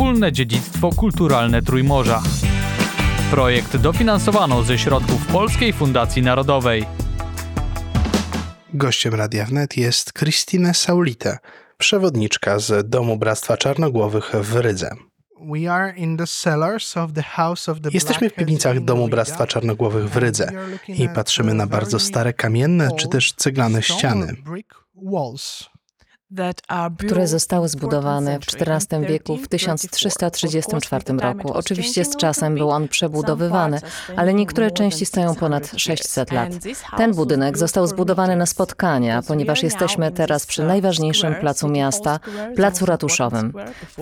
wspólne dziedzictwo kulturalne Trójmorza. Projekt dofinansowano ze środków Polskiej Fundacji Narodowej. Gościem Radia Wnet jest Christine Saulite, przewodniczka z Domu Bractwa Czarnogłowych w Rydze. Jesteśmy w piwnicach Domu Bractwa Czarnogłowych w Rydze i patrzymy na bardzo stare kamienne czy też ceglane ściany które zostały zbudowane w XIV wieku w 1334 roku. Oczywiście z czasem był on przebudowywany, ale niektóre części stoją ponad 600 lat. Ten budynek został zbudowany na spotkania, ponieważ jesteśmy teraz przy najważniejszym placu miasta, placu ratuszowym.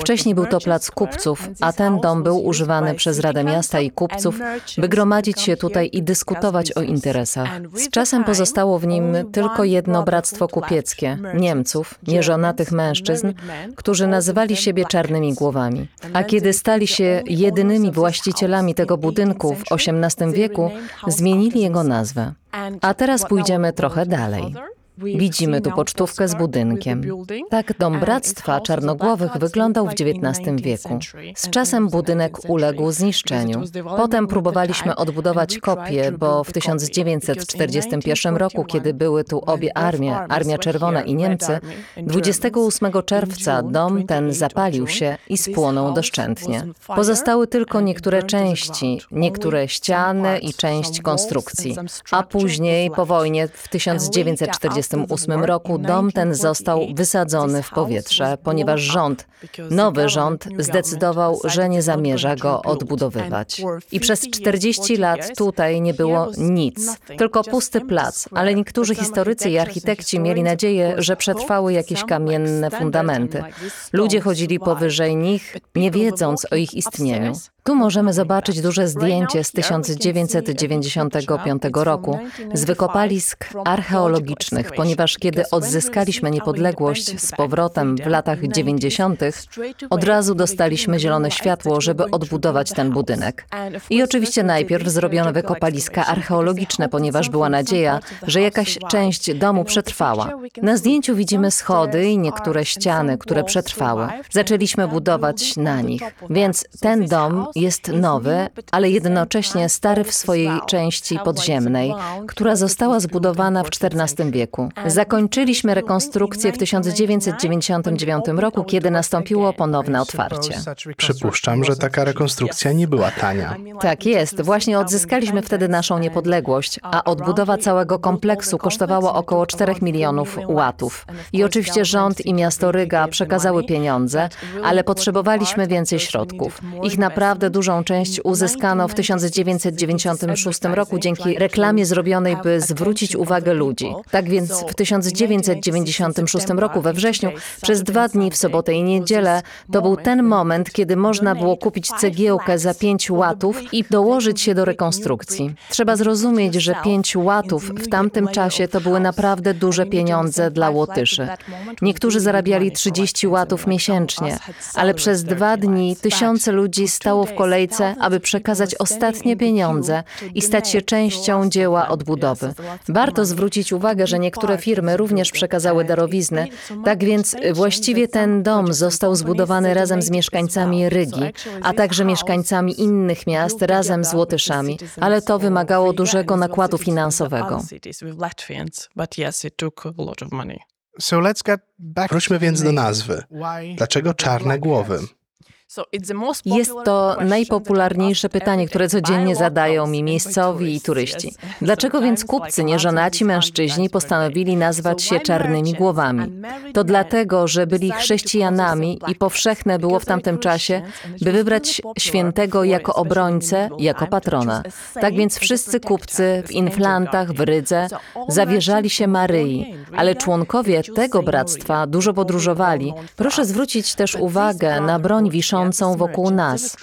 Wcześniej był to plac kupców, a ten dom był używany przez Radę Miasta i kupców, by gromadzić się tutaj i dyskutować o interesach. Z czasem pozostało w nim tylko jedno bractwo kupieckie, Niemców, nieżonatych mężczyzn, którzy nazywali siebie czarnymi głowami. A kiedy stali się jedynymi właścicielami tego budynku w XVIII wieku, zmienili jego nazwę. A teraz pójdziemy trochę dalej. Widzimy tu pocztówkę z budynkiem. Tak dom Bractwa Czarnogłowych wyglądał w XIX wieku. Z czasem budynek uległ zniszczeniu. Potem próbowaliśmy odbudować kopię, bo w 1941 roku, kiedy były tu obie armie, Armia Czerwona i Niemcy, 28 czerwca dom ten zapalił się i spłonął doszczętnie. Pozostały tylko niektóre części, niektóre ściany i część konstrukcji. A później, po wojnie w 1940 1948 roku dom ten został wysadzony w powietrze, ponieważ rząd, nowy rząd zdecydował, że nie zamierza go odbudowywać. I przez 40 lat tutaj nie było nic, tylko pusty plac, ale niektórzy historycy i architekci mieli nadzieję, że przetrwały jakieś kamienne fundamenty. Ludzie chodzili powyżej nich, nie wiedząc o ich istnieniu. Tu możemy zobaczyć duże zdjęcie z 1995 roku z wykopalisk archeologicznych, ponieważ kiedy odzyskaliśmy niepodległość z powrotem w latach 90., od razu dostaliśmy zielone światło, żeby odbudować ten budynek. I oczywiście najpierw zrobiono wykopaliska archeologiczne, ponieważ była nadzieja, że jakaś część domu przetrwała. Na zdjęciu widzimy schody i niektóre ściany, które przetrwały. Zaczęliśmy budować na nich, więc ten dom jest nowy, ale jednocześnie stary w swojej części podziemnej, która została zbudowana w XIV wieku. Zakończyliśmy rekonstrukcję w 1999 roku, kiedy nastąpiło ponowne otwarcie. Przypuszczam, że taka rekonstrukcja nie była tania. Tak jest. Właśnie odzyskaliśmy wtedy naszą niepodległość, a odbudowa całego kompleksu kosztowała około 4 milionów łatów. I oczywiście rząd i miasto Ryga przekazały pieniądze, ale potrzebowaliśmy więcej środków. Ich naprawdę dużą część uzyskano w 1996 roku dzięki reklamie zrobionej, by zwrócić uwagę ludzi. Tak więc w 1996 roku we wrześniu przez dwa dni w sobotę i niedzielę to był ten moment, kiedy można było kupić cegiełkę za 5 łatów i dołożyć się do rekonstrukcji. Trzeba zrozumieć, że 5 łatów w tamtym czasie to były naprawdę duże pieniądze dla Łotyszy. Niektórzy zarabiali 30 łatów miesięcznie, ale przez dwa dni tysiące ludzi stało w kolejce, aby przekazać ostatnie pieniądze i stać się częścią dzieła odbudowy. Warto zwrócić uwagę, że niektóre firmy również przekazały darowizny, tak więc właściwie ten dom został zbudowany razem z mieszkańcami Rygi, a także mieszkańcami innych miast razem z Łotyszami, ale to wymagało dużego nakładu finansowego. Wróćmy więc do nazwy. Dlaczego czarne głowy? Jest to najpopularniejsze pytanie, które codziennie zadają mi miejscowi i turyści. Dlaczego więc kupcy, nieżonaci mężczyźni postanowili nazwać się czarnymi głowami? To dlatego, że byli chrześcijanami i powszechne było w tamtym czasie, by wybrać świętego jako obrońcę, jako patrona. Tak więc wszyscy kupcy w Inflantach, w Rydze zawierzali się Maryi, ale członkowie tego bractwa dużo podróżowali. Proszę zwrócić też uwagę na broń wiszącą wiszącą wokół nas.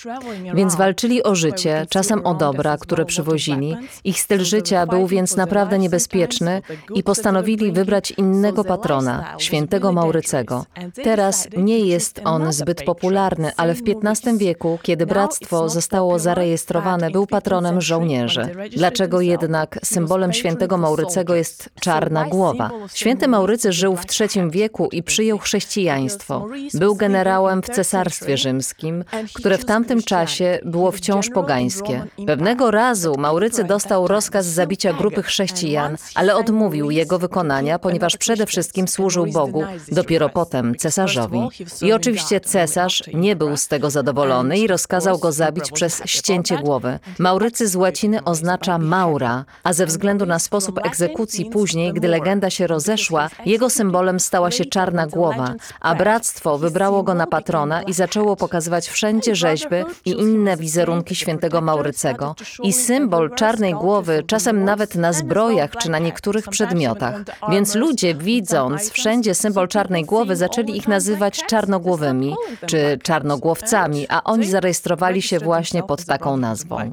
Więc walczyli o życie, czasem o dobra, które przywozili. Ich styl życia był więc naprawdę niebezpieczny i postanowili wybrać innego patrona, świętego Maurycego. Teraz nie jest on zbyt popularny, ale w XV wieku, kiedy bractwo zostało zarejestrowane, był patronem żołnierzy. Dlaczego jednak symbolem świętego Maurycego jest czarna głowa? Święty Maurycy żył w III wieku i przyjął chrześcijaństwo. Był generałem w Cesarstwie Rzymskim rzymskim, które w tamtym czasie było wciąż pogańskie. Pewnego razu Maurycy dostał rozkaz zabicia grupy chrześcijan, ale odmówił jego wykonania, ponieważ przede wszystkim służył Bogu, dopiero potem cesarzowi. I oczywiście cesarz nie był z tego zadowolony i rozkazał go zabić przez ścięcie głowy. Maurycy z łaciny oznacza Maura, a ze względu na sposób egzekucji później, gdy legenda się rozeszła, jego symbolem stała się czarna głowa, a bractwo wybrało go na patrona i zaczęło pokazywać wszędzie rzeźby i inne wizerunki świętego Maurycego. I symbol czarnej głowy czasem nawet na zbrojach czy na niektórych przedmiotach. Więc ludzie widząc wszędzie symbol czarnej głowy zaczęli ich nazywać czarnogłowymi czy czarnogłowcami, a oni zarejestrowali się właśnie pod taką nazwą.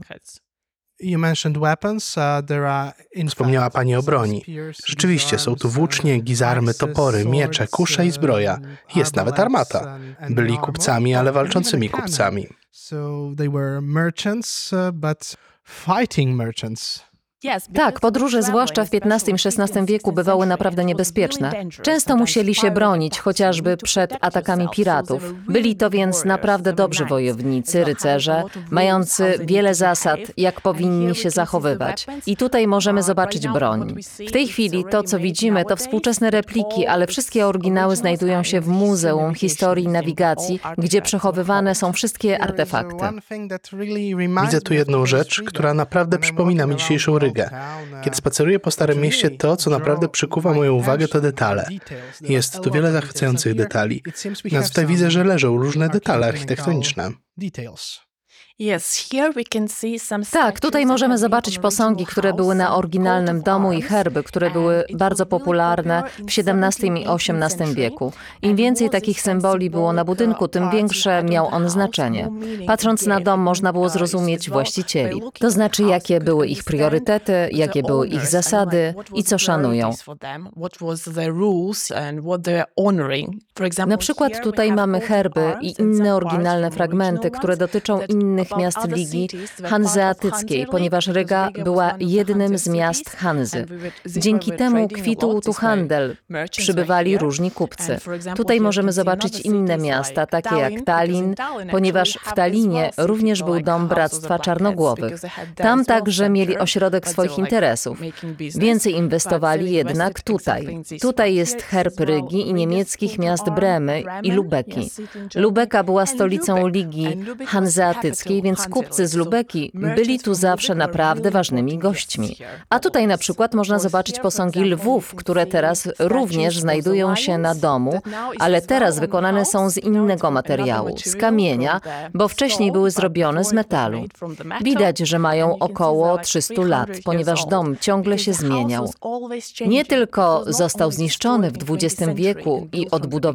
Wspomniała fact Pani o broni. Rzeczywiście są tu włócznie, uh, gizarmy, topory, miecze, kusze i zbroja. um, Jest nawet armata. Byli kupcami, ale walczącymi kupcami. So they were merchants, uh, but fighting merchants. Tak, podróże zwłaszcza w XV i XVI wieku bywały naprawdę niebezpieczne. Często musieli się bronić, chociażby przed atakami piratów. Byli to więc naprawdę dobrzy wojownicy, rycerze, mający wiele zasad, jak powinni się zachowywać. I tutaj możemy zobaczyć broń. W tej chwili to, co widzimy, to współczesne repliki, ale wszystkie oryginały znajdują się w Muzeum Historii i Nawigacji, gdzie przechowywane są wszystkie artefakty. Widzę tu jedną rzecz, która naprawdę przypomina mi dzisiejszą Rygę. Kiedy spaceruję po Starym Mieście, to, co naprawdę przykuwa moją uwagę, to detale. Jest tu wiele zachwycających detali. Nawet tutaj widzę, że leżą różne detale architektoniczne. Tak, tutaj możemy zobaczyć posągi, które były na oryginalnym domu i herby, które były bardzo popularne w XVII i XVIII wieku. Im więcej takich symboli było na budynku, tym większe miał on znaczenie. Patrząc na dom, można było zrozumieć właścicieli. To znaczy, jakie były ich priorytety, jakie były ich zasady i co szanują. Na przykład tutaj mamy herby i inne oryginalne fragmenty, które dotyczą innych miast Ligi Hanzeatyckiej, ponieważ Ryga była jednym z miast Hanzy. Dzięki temu kwitł tu handel, przybywali różni kupcy. Tutaj możemy zobaczyć inne miasta, takie jak Tallin, ponieważ w Tallinie również był dom Bractwa Czarnogłowych. Tam także mieli ośrodek swoich interesów. Więcej inwestowali jednak tutaj. Tutaj jest herb Rygi i niemieckich miast Bremy i Lubeki. Lubeka była stolicą Ligi Hanzeatyckiej, więc kupcy z Lubeki byli tu zawsze naprawdę ważnymi gośćmi. A tutaj na przykład można zobaczyć posągi lwów, które teraz również znajdują się na domu, ale teraz wykonane są z innego materiału, z kamienia, bo wcześniej były zrobione z metalu. Widać, że mają około 300 lat, ponieważ dom ciągle się zmieniał. Nie tylko został zniszczony w XX wieku i odbudowany.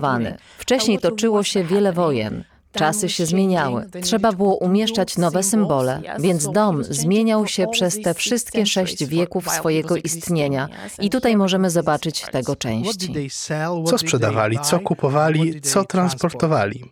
Wcześniej toczyło się wiele wojen. Czasy się zmieniały. Trzeba było umieszczać nowe symbole, więc dom zmieniał się przez te wszystkie sześć wieków swojego istnienia. I tutaj możemy zobaczyć tego części. Co sprzedawali, co kupowali, co transportowali.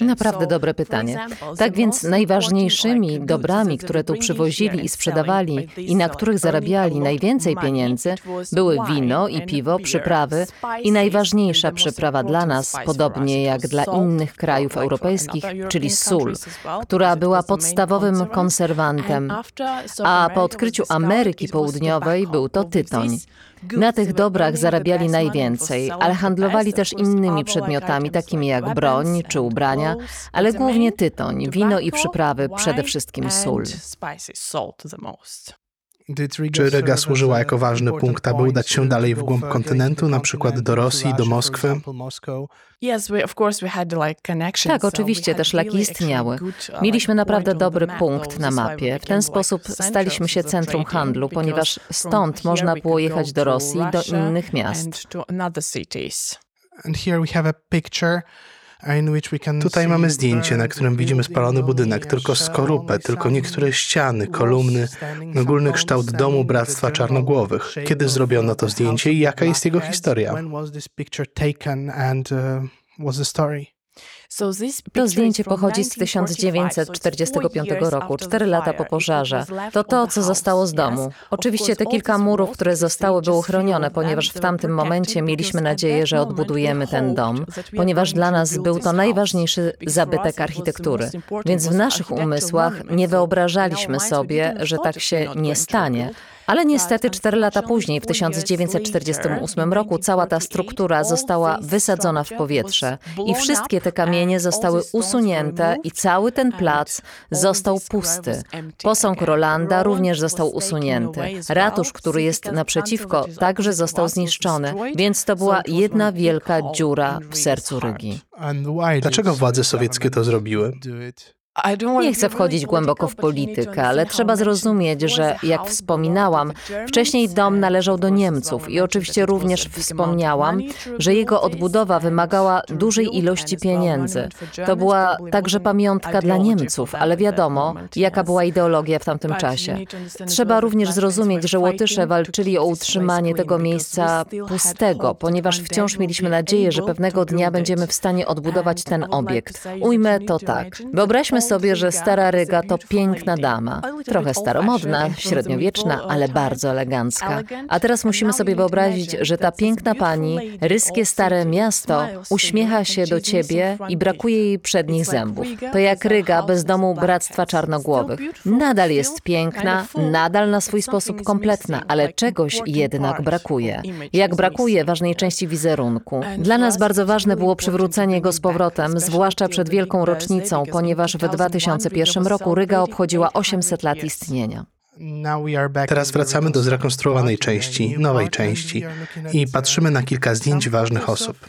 Naprawdę dobre pytanie. Tak więc najważniejszymi dobrami, które tu przywozili i sprzedawali i na których zarabiali najwięcej pieniędzy, były wino i piwo, przyprawy i najważniejsza przyprawa dla nas, podobnie jak dla innych krajów europejskich, czyli sól, która była podstawowym konserwantem, a po odkryciu Ameryki Południowej był to tytoń. Na tych dobrach zarabiali najwięcej, ale handlowali też innymi przedmiotami, takimi jak broń czy ubrania, ale głównie tytoń, wino i przyprawy, przede wszystkim sól. Czy Ryga służyła jako ważny punkt, aby udać się dalej w głąb kontynentu, na przykład do Rosji, do Moskwy? Tak, oczywiście, te szlaki istniały. Mieliśmy naprawdę dobry punkt na mapie. W ten sposób staliśmy się centrum handlu, ponieważ stąd można było jechać do Rosji do innych miast. And here we have a picture Tutaj mamy zdjęcie, na którym widzimy spalony budynek, tylko skorupę, tylko niektóre ściany, kolumny, ogólny kształt domu Bractwa Czarnogłowych. Kiedy zrobiono to zdjęcie i jaka jest jego historia? To zdjęcie pochodzi z 1945 roku, cztery lata po pożarze. To to, co zostało z domu. Oczywiście te kilka murów, które zostały, było chronione, ponieważ w tamtym momencie mieliśmy nadzieję, że odbudujemy ten dom, ponieważ dla nas był to najważniejszy zabytek architektury. Więc w naszych umysłach nie wyobrażaliśmy sobie, że tak się nie stanie. Ale niestety cztery lata później, w 1948 roku, cała ta struktura została wysadzona w powietrze i wszystkie te kamienie zostały usunięte i cały ten plac został pusty. Posąg Rolanda również został usunięty. Ratusz, który jest naprzeciwko, także został zniszczony, więc to była jedna wielka dziura w sercu Rygi. Dlaczego władze sowieckie to zrobiły? Nie chcę wchodzić głęboko w politykę, ale trzeba zrozumieć, że jak wspominałam, wcześniej dom należał do Niemców i oczywiście również wspomniałam, że jego odbudowa wymagała dużej ilości pieniędzy. To była także pamiątka dla Niemców, ale wiadomo, jaka była ideologia w tamtym czasie. Trzeba również zrozumieć, że Łotysze walczyli o utrzymanie tego miejsca pustego, ponieważ wciąż mieliśmy nadzieję, że pewnego dnia będziemy w stanie odbudować ten obiekt. Ujmę to tak. Wyobraźmy sobie, że stara Ryga to piękna dama. Trochę staromodna, średniowieczna, ale bardzo elegancka. A teraz musimy sobie wyobrazić, że ta piękna pani, ryskie stare miasto, uśmiecha się do ciebie i brakuje jej przednich zębów. To jak Ryga bez domu Bractwa Czarnogłowych. Nadal jest piękna, nadal na swój sposób kompletna, ale czegoś jednak brakuje. Jak brakuje ważnej części wizerunku. Dla nas bardzo ważne było przywrócenie go z powrotem, zwłaszcza przed wielką rocznicą, ponieważ w 2001 roku Ryga obchodziła 800 lat istnienia. Teraz wracamy do zrekonstruowanej części, nowej części i patrzymy na kilka zdjęć ważnych osób.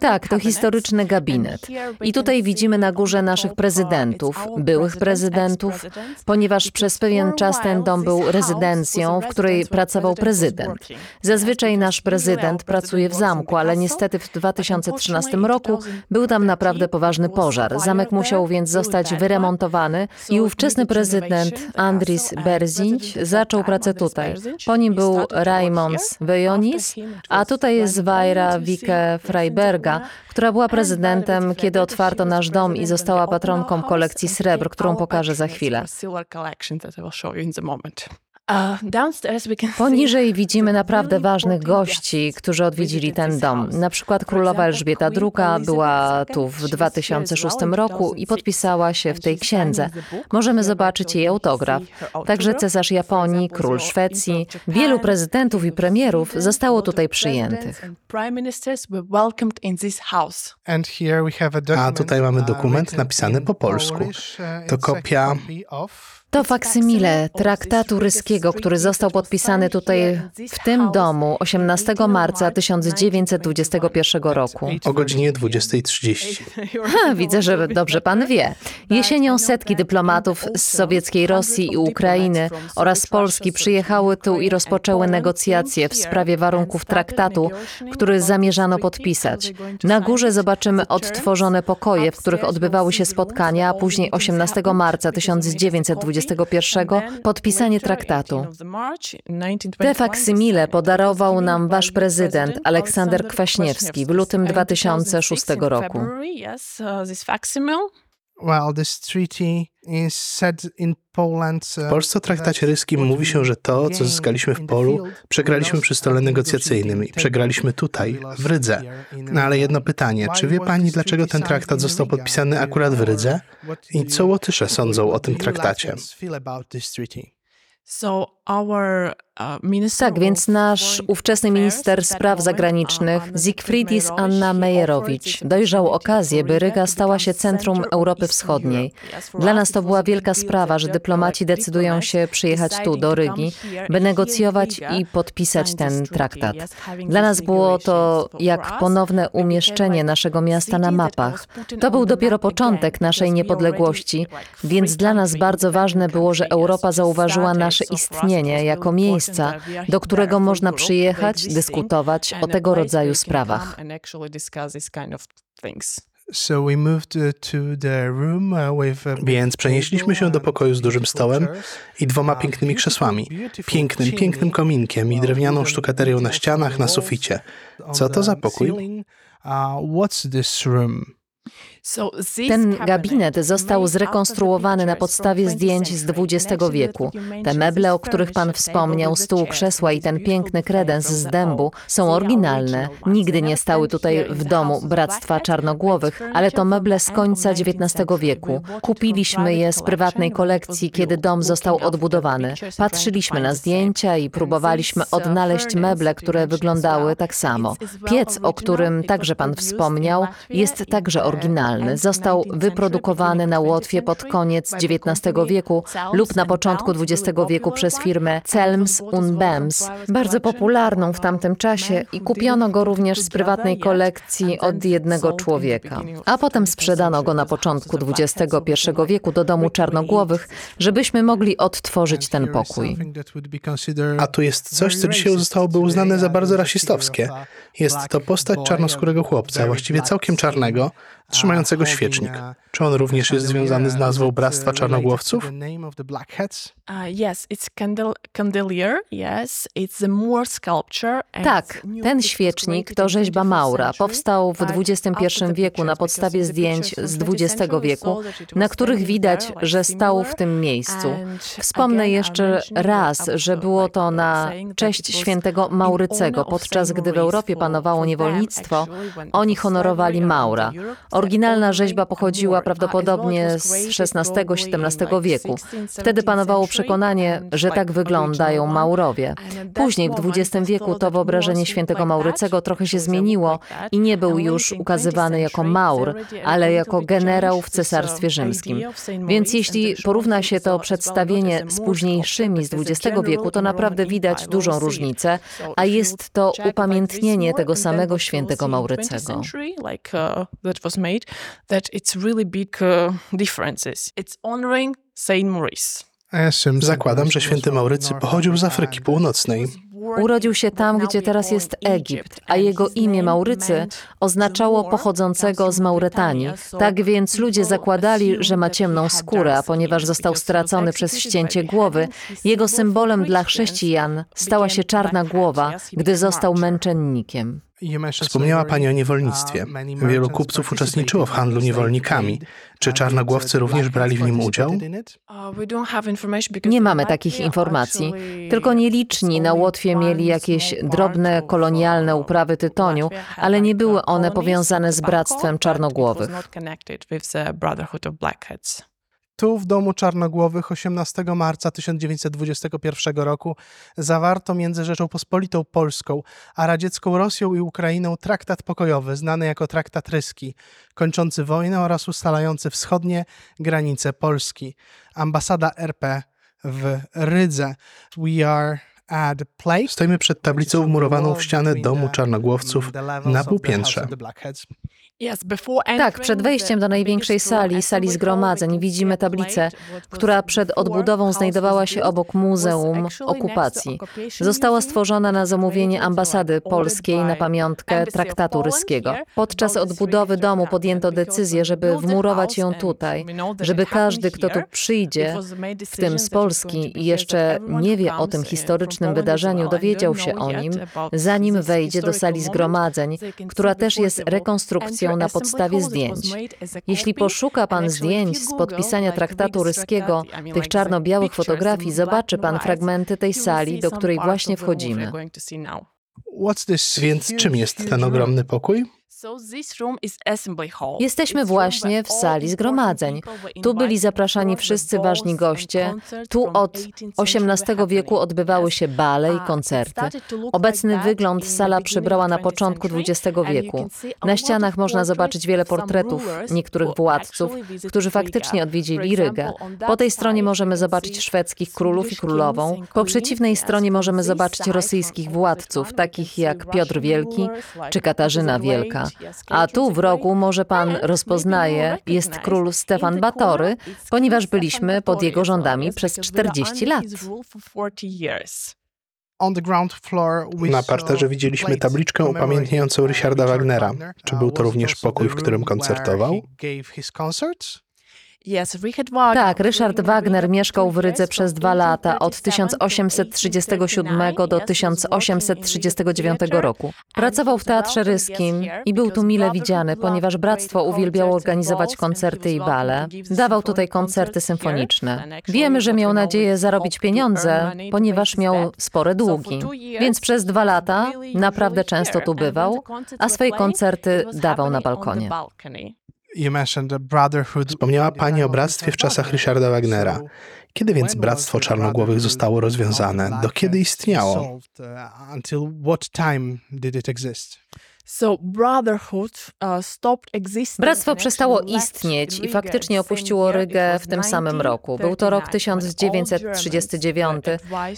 Tak, to historyczny gabinet. I tutaj widzimy na górze naszych prezydentów, byłych prezydentów, ponieważ przez pewien czas ten dom był rezydencją, w której pracował prezydent. Zazwyczaj nasz prezydent pracuje w zamku, ale niestety w 2013 roku był tam naprawdę poważny pożar. Zamek musiał więc zostać wyremontowany i ówczesny prezydent Andris Berzinć zaczął pracę tutaj. Po nim był Raimons Vejonis, a tutaj jest Wajra Wike Freiberga, która była prezydentem, kiedy otwarto nasz dom i została patronką kolekcji srebr, którą pokażę za chwilę. Poniżej widzimy naprawdę ważnych gości, którzy odwiedzili ten dom. Na przykład królowa Elżbieta II była tu w 2006 roku i podpisała się w tej księdze. Możemy zobaczyć jej autograf. Także cesarz Japonii, król Szwecji, wielu prezydentów i premierów zostało tutaj przyjętych. A tutaj mamy dokument napisany po polsku. To kopia to faksymile traktatu ryskiego, który został podpisany tutaj w tym domu 18 marca 1921 roku. O godzinie 20.30. Ha, widzę, że dobrze pan wie. Jesienią setki dyplomatów z sowieckiej Rosji i Ukrainy oraz Polski przyjechały tu i rozpoczęły negocjacje w sprawie warunków traktatu, który zamierzano podpisać. Na górze zobaczymy odtworzone pokoje, w których odbywały się spotkania, a później 18 marca 1921 podpisanie traktatu. Te faksymile podarował nam wasz prezydent Aleksander Kwaśniewski w lutym 2006 roku. W Polsce o traktacie ryskim mówi się, że to, co zyskaliśmy w polu, przegraliśmy przy stole negocjacyjnym i przegraliśmy tutaj, w Rydze. No ale jedno pytanie, czy wie pani, dlaczego ten traktat został podpisany akurat w Rydze? I co Łotysze sądzą o tym traktacie? Tak, więc nasz ówczesny minister spraw zagranicznych Zygfridis Anna Mejerowicz dojrzał okazję, by Ryga stała się centrum Europy Wschodniej. Dla nas to była wielka sprawa, że dyplomaci decydują się przyjechać tu do Rygi, by negocjować i podpisać ten traktat. Dla nas było to jak ponowne umieszczenie naszego miasta na mapach. To był dopiero początek naszej niepodległości, więc dla nas bardzo ważne było, że Europa zauważyła nasze istnienie jako miejsce, miejsca, do którego można przyjechać, dyskutować o tego rodzaju sprawach. Więc przenieśliśmy się do pokoju z dużym stołem i dwoma pięknymi krzesłami, pięknym, pięknym kominkiem i drewnianą sztukaterią na ścianach, na suficie. Co to za pokój? Uh? Ten gabinet został zrekonstruowany na podstawie zdjęć z XX wieku. Te meble, o których pan wspomniał, stół, krzesła i ten piękny kredens z dębu są oryginalne. Nigdy nie stały tutaj w domu Bractwa Czarnogłowych, ale to meble z końca XIX wieku. Kupiliśmy je z prywatnej kolekcji, kiedy dom został odbudowany. Patrzyliśmy na zdjęcia i próbowaliśmy odnaleźć meble, które wyglądały tak samo. Piec, o którym także pan wspomniał, jest także oryginalny. Został wyprodukowany na Łotwie pod koniec XIX wieku lub na początku XX wieku przez firmę Celms und Bems, bardzo popularną w tamtym czasie i kupiono go również z prywatnej kolekcji od jednego człowieka. A potem sprzedano go na początku XXI wieku do domu czarnogłowych, żebyśmy mogli odtworzyć ten pokój. A tu jest coś, co dzisiaj zostałoby uznane za bardzo rasistowskie. Jest to postać czarnoskórego chłopca, właściwie całkiem czarnego, trzymającego świecznik. Czy on również jest związany z nazwą Bractwa Czarnogłowców? Tak, ten świecznik to rzeźba Maura. Powstał w XXI wieku na podstawie zdjęć z XX wieku, na których widać, że stał w tym miejscu. Wspomnę jeszcze raz, że było to na cześć świętego Maurycego, podczas gdy w Europie panowało niewolnictwo, oni honorowali Maura. Oryginalna rzeźba pochodziła prawdopodobnie z XVI-XVII wieku. Wtedy panowało przekonanie, że tak wyglądają Maurowie. Później w XX wieku to wyobrażenie świętego Maurycego trochę się zmieniło i nie był już ukazywany jako Maur, ale jako generał w Cesarstwie Rzymskim. Więc jeśli porówna się to przedstawienie z późniejszymi z XX wieku, to naprawdę widać dużą różnicę, a jest to upamiętnienie tego samego świętego Maurycego. Made that it's really big uh, differences. It's honoring Saint Maurice. Zakładam, że święty Maurycy pochodził z Afryki Północnej. Urodził się tam, gdzie teraz jest Egipt, a jego imię Maurycy oznaczało pochodzącego z Mauretanii. Tak więc ludzie zakładali, że ma ciemną skórę, a ponieważ został stracony przez ścięcie głowy, jego symbolem dla chrześcijan stała się czarna głowa, gdy został męczennikiem. Wspomniała Pani o niewolnictwie. Wielu kupców uczestniczyło w handlu niewolnikami. Czy czarnogłowcy również brali w nim udział? Nie mamy takich informacji. Tylko nieliczni na Łotwie mieli jakieś drobne kolonialne uprawy tytoniu, ale nie były one powiązane z Bractwem Czarnogłowych. Tu w domu Czarnogłowych 18 marca 1921 roku zawarto między Rzecząpospolitą Polską a radziecką Rosją i Ukrainą traktat pokojowy znany jako traktat ryski, kończący wojnę oraz ustalający wschodnie granice Polski. Ambasada RP w Rydze. We are Stoimy przed tablicą wmurowaną w ścianę domu czarnogłowców na półpiętrze. Tak, przed wejściem do największej sali, sali zgromadzeń, widzimy tablicę, która przed odbudową znajdowała się obok Muzeum Okupacji. Została stworzona na zamówienie ambasady polskiej na pamiątkę traktatu ryskiego. Podczas odbudowy domu podjęto decyzję, żeby wmurować ją tutaj, żeby każdy, kto tu przyjdzie, w tym z Polski i jeszcze nie wie o tym historycznym wydarzeniu, dowiedział się o nim, zanim wejdzie do sali zgromadzeń, która też jest rekonstrukcją na podstawie zdjęć. Jeśli poszuka pan zdjęć z podpisania traktatu ryskiego, tych czarno-białych fotografii, zobaczy pan fragmenty tej sali, do której właśnie wchodzimy. Więc czym jest ten ogromny pokój? Jesteśmy właśnie w sali zgromadzeń. Tu byli zapraszani wszyscy ważni goście. Tu od XVIII wieku odbywały się bale i koncerty. Obecny wygląd sala przybrała na początku XX wieku. Na ścianach można zobaczyć wiele portretów niektórych władców, którzy faktycznie odwiedzili Rygę. Po tej stronie możemy zobaczyć szwedzkich królów i królową. Po przeciwnej stronie możemy zobaczyć rosyjskich władców, takich jak Piotr Wielki czy Katarzyna Wielka. A tu w rogu może pan rozpoznaje, jest król Stefan Batory, ponieważ byliśmy pod jego rządami przez 40 lat. Na parterze widzieliśmy tabliczkę upamiętniającą Richarda Wagnera. Czy był to również pokój, w którym koncertował? Tak, Ryszard Wagner mieszkał w Rydze przez dwa lata, od 1837 do 1839 roku. Pracował w Teatrze Ryskim i był tu mile widziany, ponieważ bractwo uwielbiało organizować koncerty i bale. Dawał tutaj koncerty symfoniczne. Wiemy, że miał nadzieję zarobić pieniądze, ponieważ miał spore długi. Więc przez dwa lata naprawdę często tu bywał, a swoje koncerty dawał na balkonie. Wspomniała Pani o bractwie w czasach Richarda Wagnera. Kiedy więc Bractwo Czarnogłowych zostało rozwiązane? Do kiedy istniało? Uh, Bractwo przestało istnieć i faktycznie opuściło Rygę w tym samym roku. Był to rok 1939,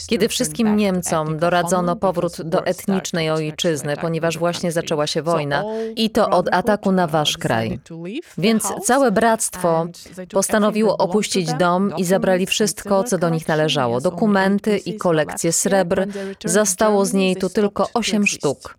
kiedy wszystkim Niemcom doradzono powrót do etnicznej ojczyzny, ponieważ właśnie zaczęła się wojna i to od ataku na wasz kraj. Więc całe bractwo postanowiło opuścić dom i zabrali wszystko, co do nich należało. Dokumenty i kolekcje srebr. Zostało z niej tu tylko osiem sztuk.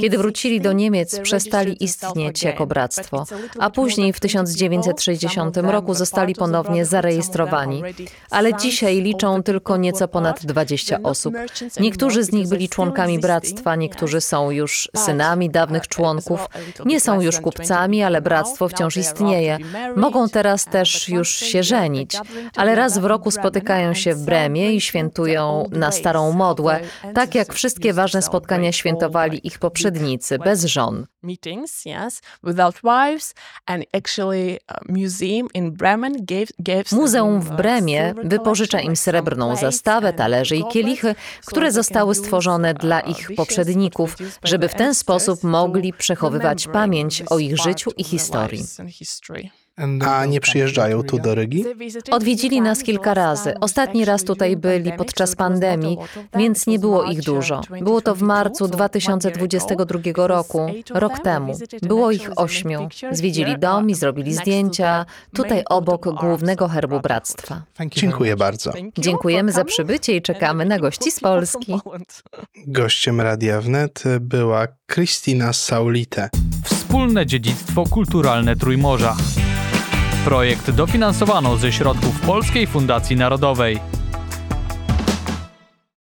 Kiedy wrócili do Niemiec, przestali istnieć jako bractwo, a później w 1960 roku zostali ponownie zarejestrowani. Ale dzisiaj liczą tylko nieco ponad 20 osób. Niektórzy z nich byli członkami bractwa, niektórzy są już synami dawnych członków. Nie są już kupcami, ale bractwo wciąż istnieje. Mogą teraz też już się żenić, ale raz w roku spotykają się w Bremie i świętują na starą modłę, tak jak wszystkie ważne spotkania świętowali ich poprzednicy, bez żon. meetings, yes, without wives, and actually uh, museum in Bremen gave, gave Muzeum w uh, Bremie wypożycza im srebrną zastawę, talerze i kielichy, które zostały stworzone uh, dla ich poprzedników, żeby w ten sposób mogli przechowywać pamięć o ich życiu i historii. A nie przyjeżdżają tu do Rygi? Odwiedzili nas kilka razy. Ostatni raz tutaj byli podczas pandemii, więc nie było ich dużo. Było to w marcu 2022 roku, rok temu. Było ich ośmiu. Zwiedzili dom i zrobili zdjęcia tutaj obok głównego herbu bractwa. Dziękuję bardzo. Dziękujemy za przybycie i czekamy na gości z Polski. Gościem Radia Wnet była Kristina Saulite. Wspólne dziedzictwo kulturalne Trójmorza. Projekt dofinansowano ze środków Polskiej Fundacji Narodowej.